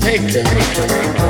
Take the.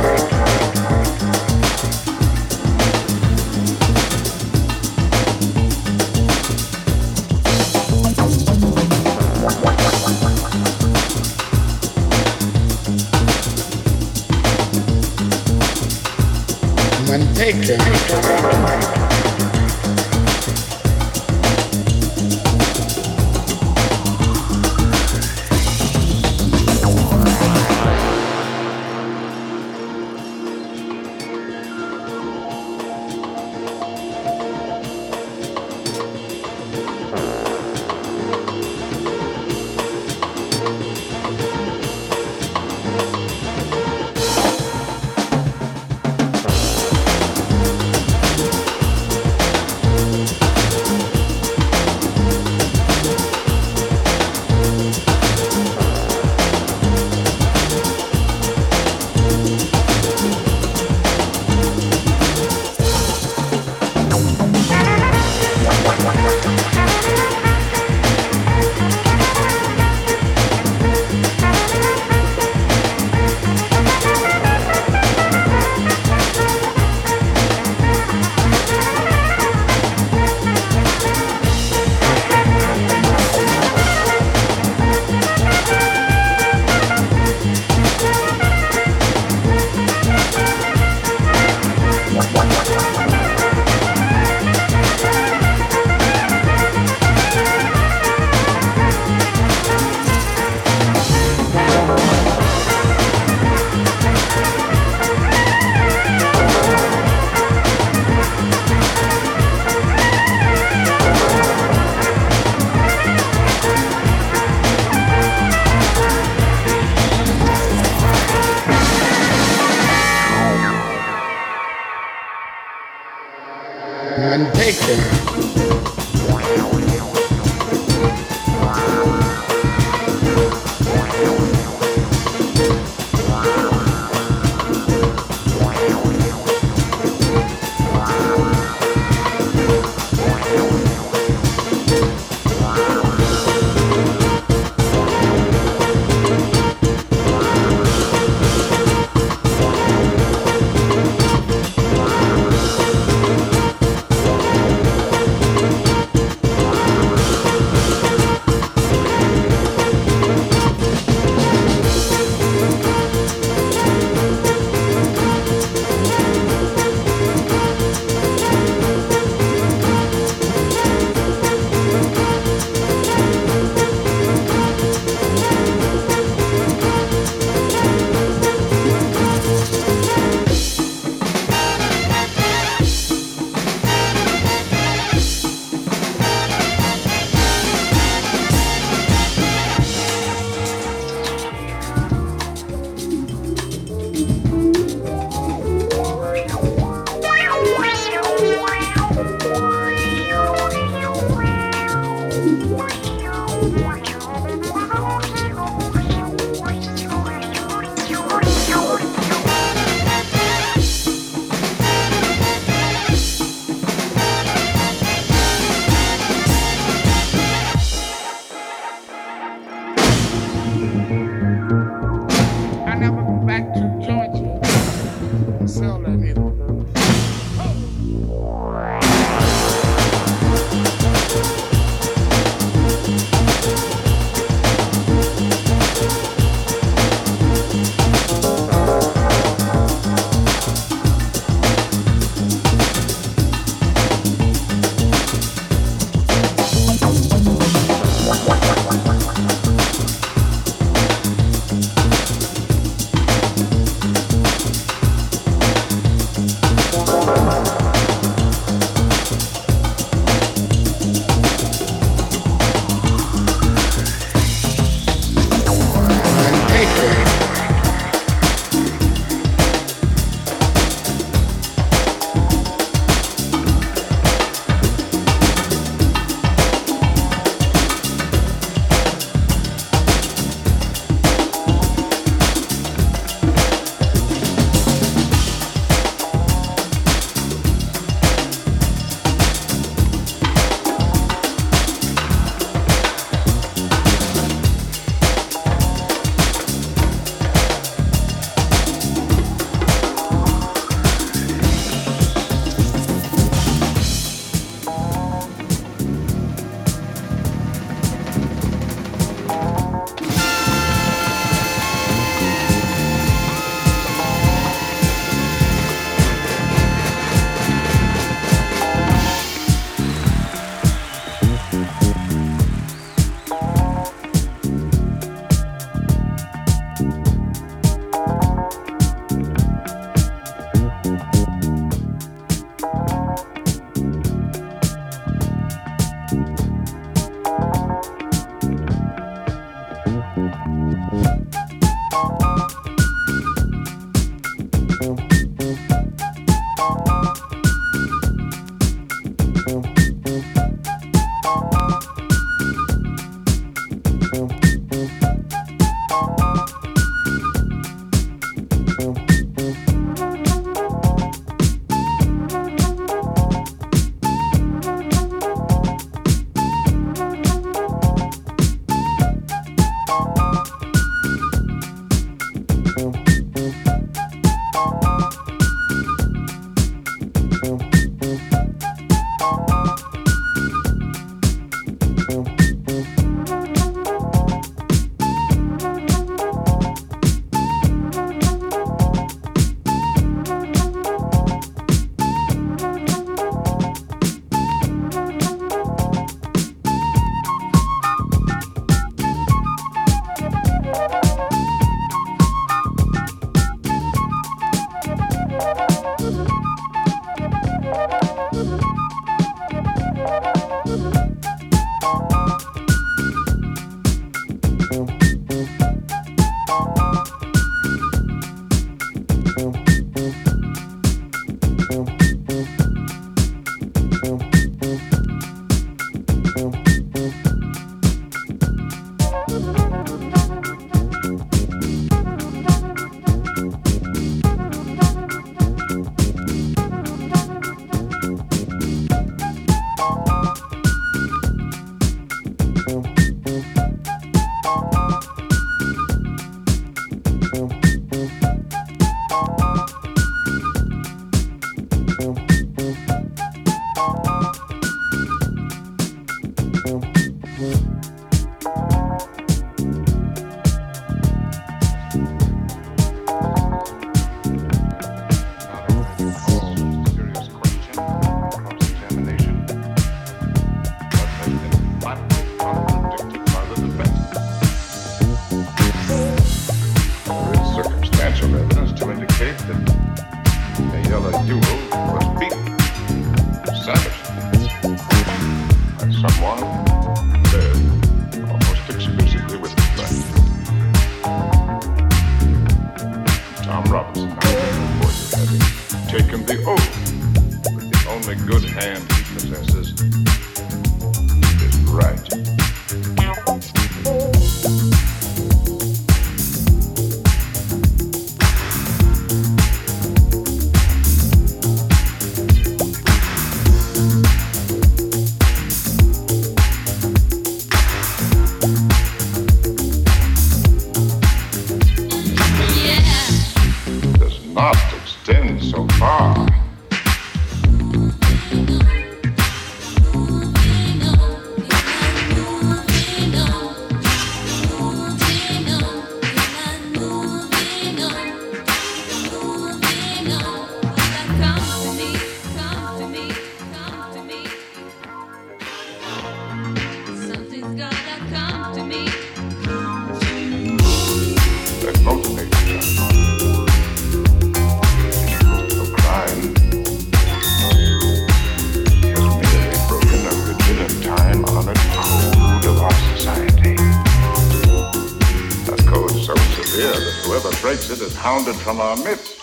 neglected and hounded from our midst.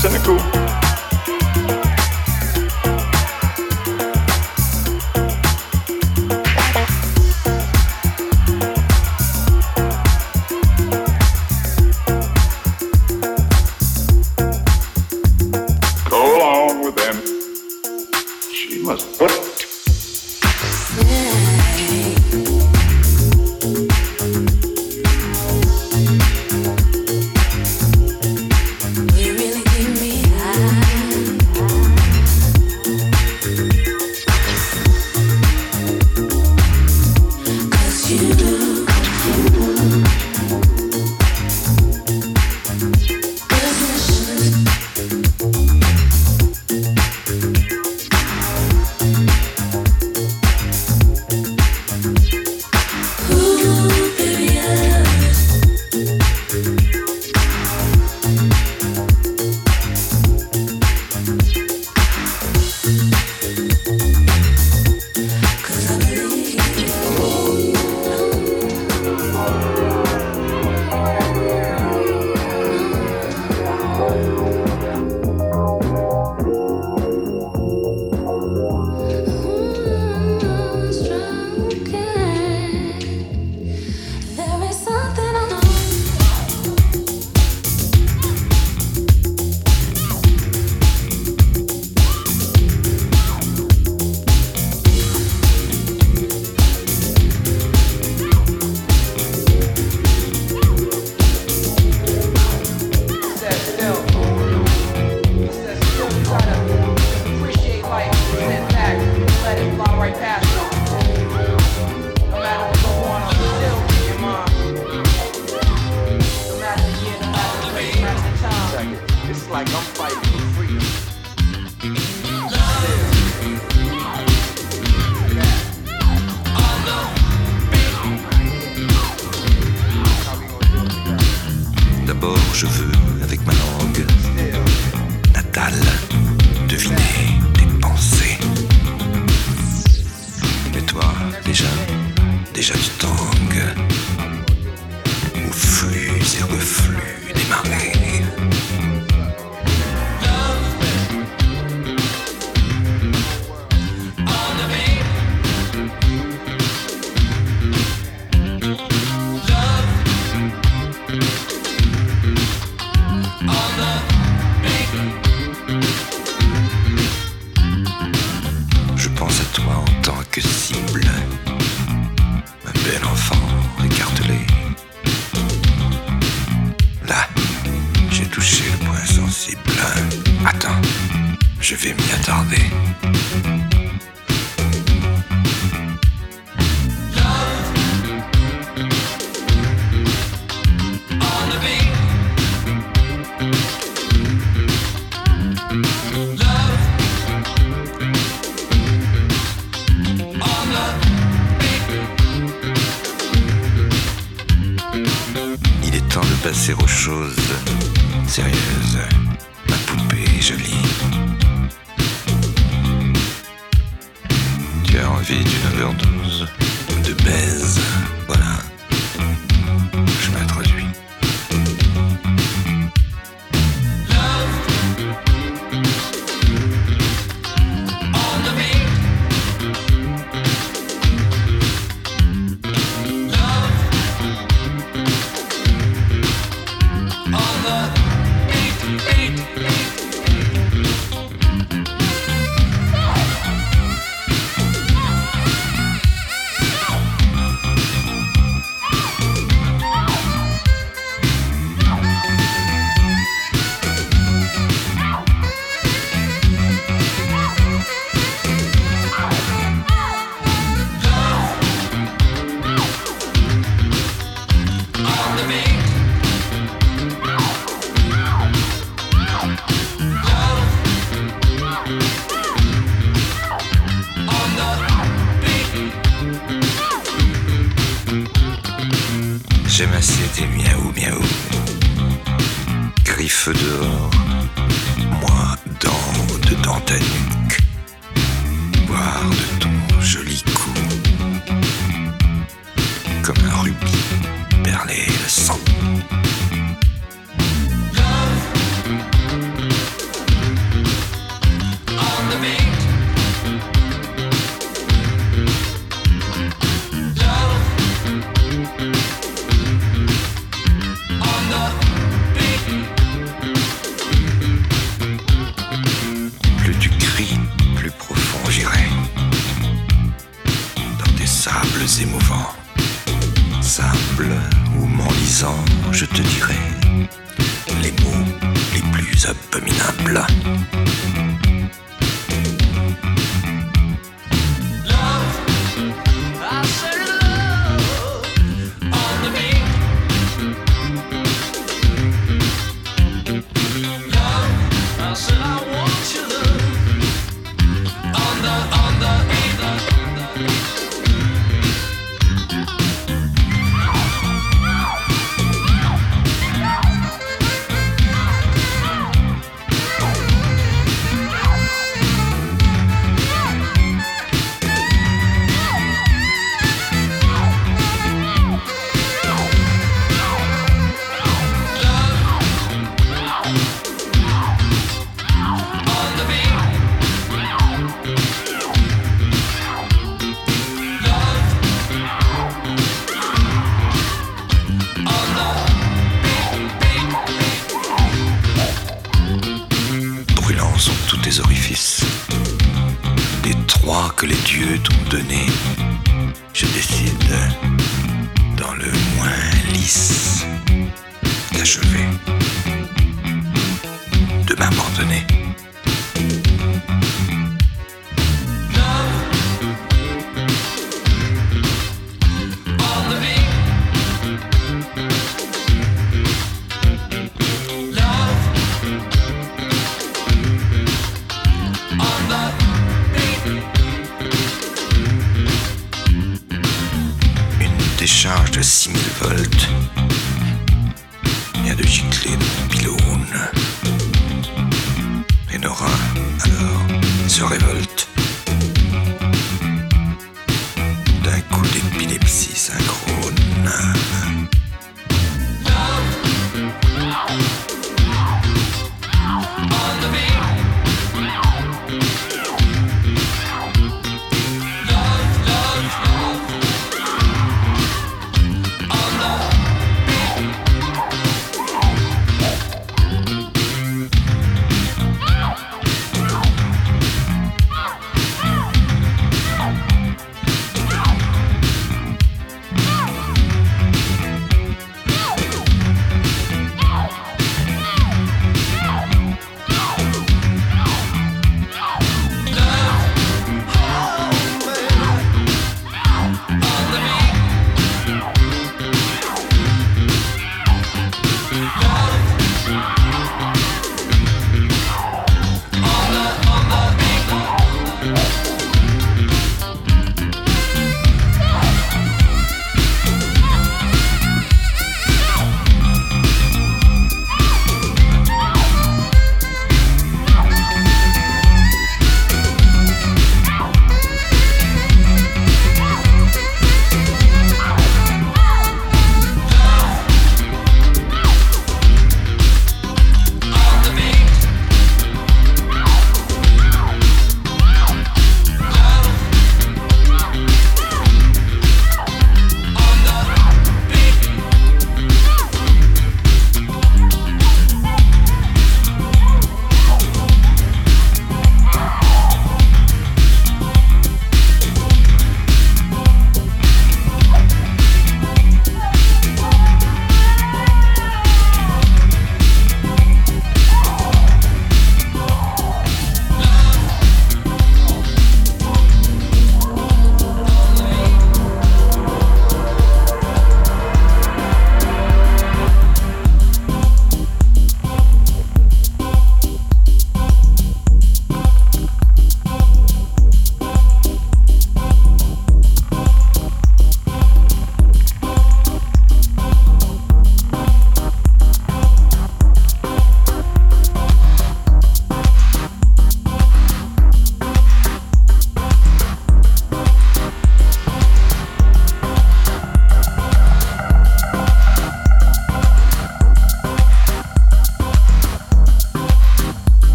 cynical